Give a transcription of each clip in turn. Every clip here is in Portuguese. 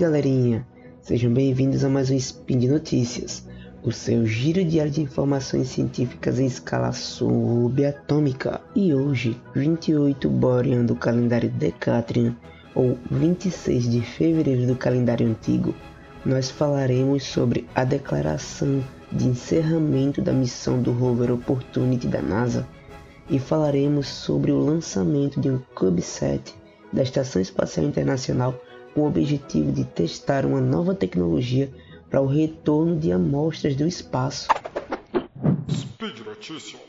galerinha! Sejam bem-vindos a mais um Spin de Notícias, o seu giro diário de informações científicas em escala subatômica. E hoje, 28 Borean do calendário Decatrian, ou 26 de fevereiro do calendário antigo, nós falaremos sobre a declaração de encerramento da missão do rover Opportunity da NASA e falaremos sobre o lançamento de um CubeSat da Estação Espacial Internacional com o objetivo de testar uma nova tecnologia para o retorno de amostras do espaço. Speed Notícias.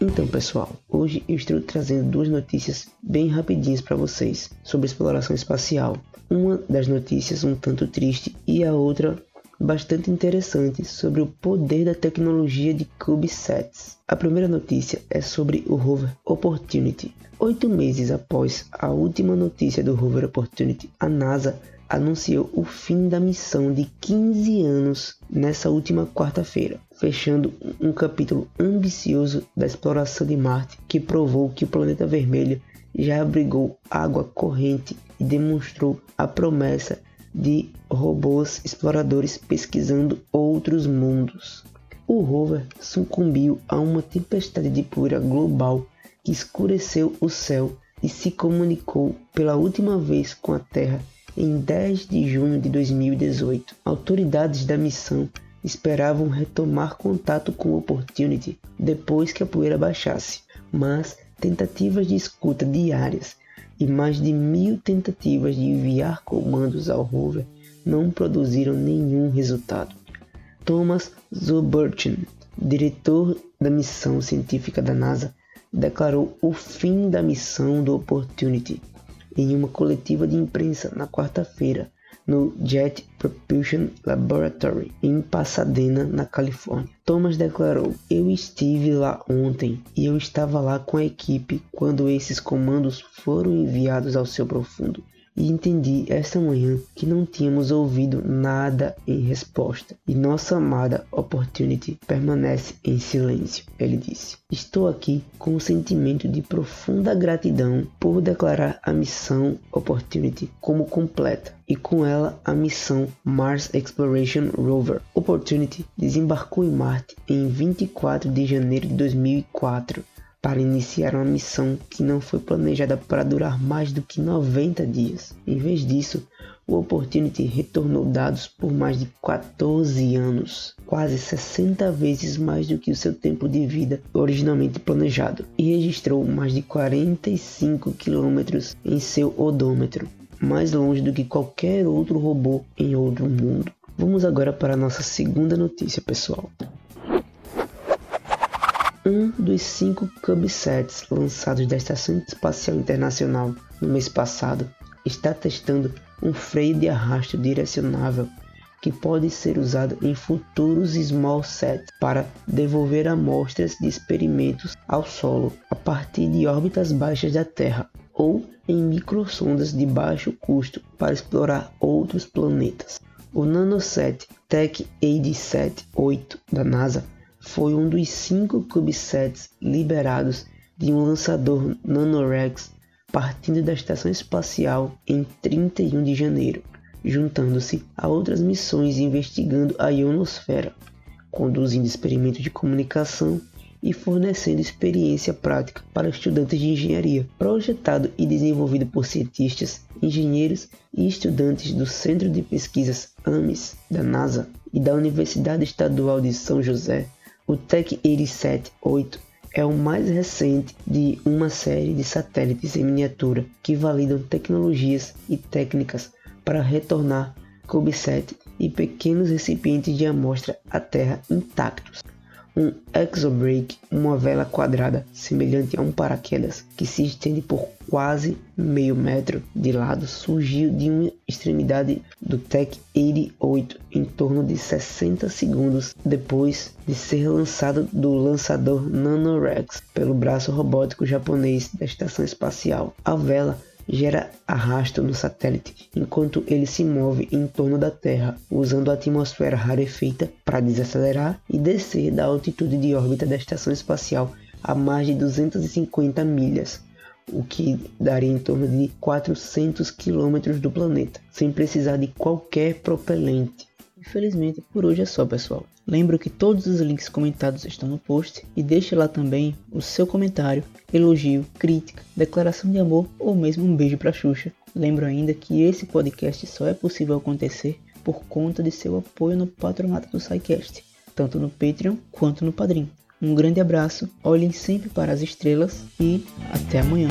Então, pessoal, hoje eu estou trazendo duas notícias bem rapidinhas para vocês sobre exploração espacial. Uma das notícias um tanto triste e a outra bastante interessante sobre o poder da tecnologia de CubeSats. A primeira notícia é sobre o rover Opportunity. Oito meses após a última notícia do rover Opportunity, a NASA anunciou o fim da missão de 15 anos nessa última quarta-feira, fechando um capítulo ambicioso da exploração de Marte que provou que o planeta vermelho já abrigou água corrente e demonstrou a promessa de robôs exploradores pesquisando outros mundos. O rover sucumbiu a uma tempestade de poeira global que escureceu o céu e se comunicou pela última vez com a Terra em 10 de junho de 2018. Autoridades da missão esperavam retomar contato com o Opportunity depois que a poeira baixasse, mas tentativas de escuta diárias e mais de mil tentativas de enviar comandos ao rover não produziram nenhum resultado. Thomas Zubertin, diretor da missão científica da NASA, declarou o fim da missão do Opportunity em uma coletiva de imprensa na quarta-feira no Jet Propulsion Laboratory em Pasadena, na Califórnia. Thomas declarou: Eu estive lá ontem e eu estava lá com a equipe quando esses comandos foram enviados ao seu profundo e entendi esta manhã que não tínhamos ouvido nada em resposta. E nossa amada Opportunity permanece em silêncio, ele disse. Estou aqui com um sentimento de profunda gratidão por declarar a missão Opportunity como completa. E com ela a missão Mars Exploration Rover Opportunity desembarcou em Marte em 24 de janeiro de 2004 para iniciar uma missão que não foi planejada para durar mais do que 90 dias. Em vez disso, o Opportunity retornou dados por mais de 14 anos, quase 60 vezes mais do que o seu tempo de vida originalmente planejado, e registrou mais de 45 quilômetros em seu odômetro, mais longe do que qualquer outro robô em outro mundo. Vamos agora para a nossa segunda notícia, pessoal. Um dos cinco CubeSats lançados da Estação Espacial Internacional no mês passado está testando um freio de arrasto direcionável que pode ser usado em futuros small sets para devolver amostras de experimentos ao solo a partir de órbitas baixas da Terra ou em microsondas de baixo custo para explorar outros planetas. O NanoSat Tech AD-SAT 8 da NASA foi um dos cinco CubeSats liberados de um lançador NanoRex partindo da Estação Espacial em 31 de janeiro, juntando-se a outras missões investigando a ionosfera, conduzindo experimentos de comunicação e fornecendo experiência prática para estudantes de engenharia, projetado e desenvolvido por cientistas, engenheiros e estudantes do Centro de Pesquisas AMES da NASA e da Universidade Estadual de São José, o Tech 87-8 é o mais recente de uma série de satélites em miniatura que validam tecnologias e técnicas para retornar CubeSat e pequenos recipientes de amostra à Terra intactos um exobrake, uma vela quadrada semelhante a um paraquedas que se estende por quase meio metro de lado, surgiu de uma extremidade do Tech 88 em torno de 60 segundos depois de ser lançado do lançador NanoRex pelo braço robótico japonês da estação espacial. A vela gera arrasto no satélite enquanto ele se move em torno da Terra, usando a atmosfera rarefeita para desacelerar e descer da altitude de órbita da estação espacial a mais de 250 milhas, o que daria em torno de 400 quilômetros do planeta, sem precisar de qualquer propelente. Infelizmente, por hoje é só, pessoal. Lembro que todos os links comentados estão no post e deixe lá também o seu comentário, elogio, crítica, declaração de amor ou mesmo um beijo para Xuxa. Lembro ainda que esse podcast só é possível acontecer por conta de seu apoio no patronato do SciCast, tanto no Patreon quanto no Padrim. Um grande abraço, olhem sempre para as estrelas e até amanhã.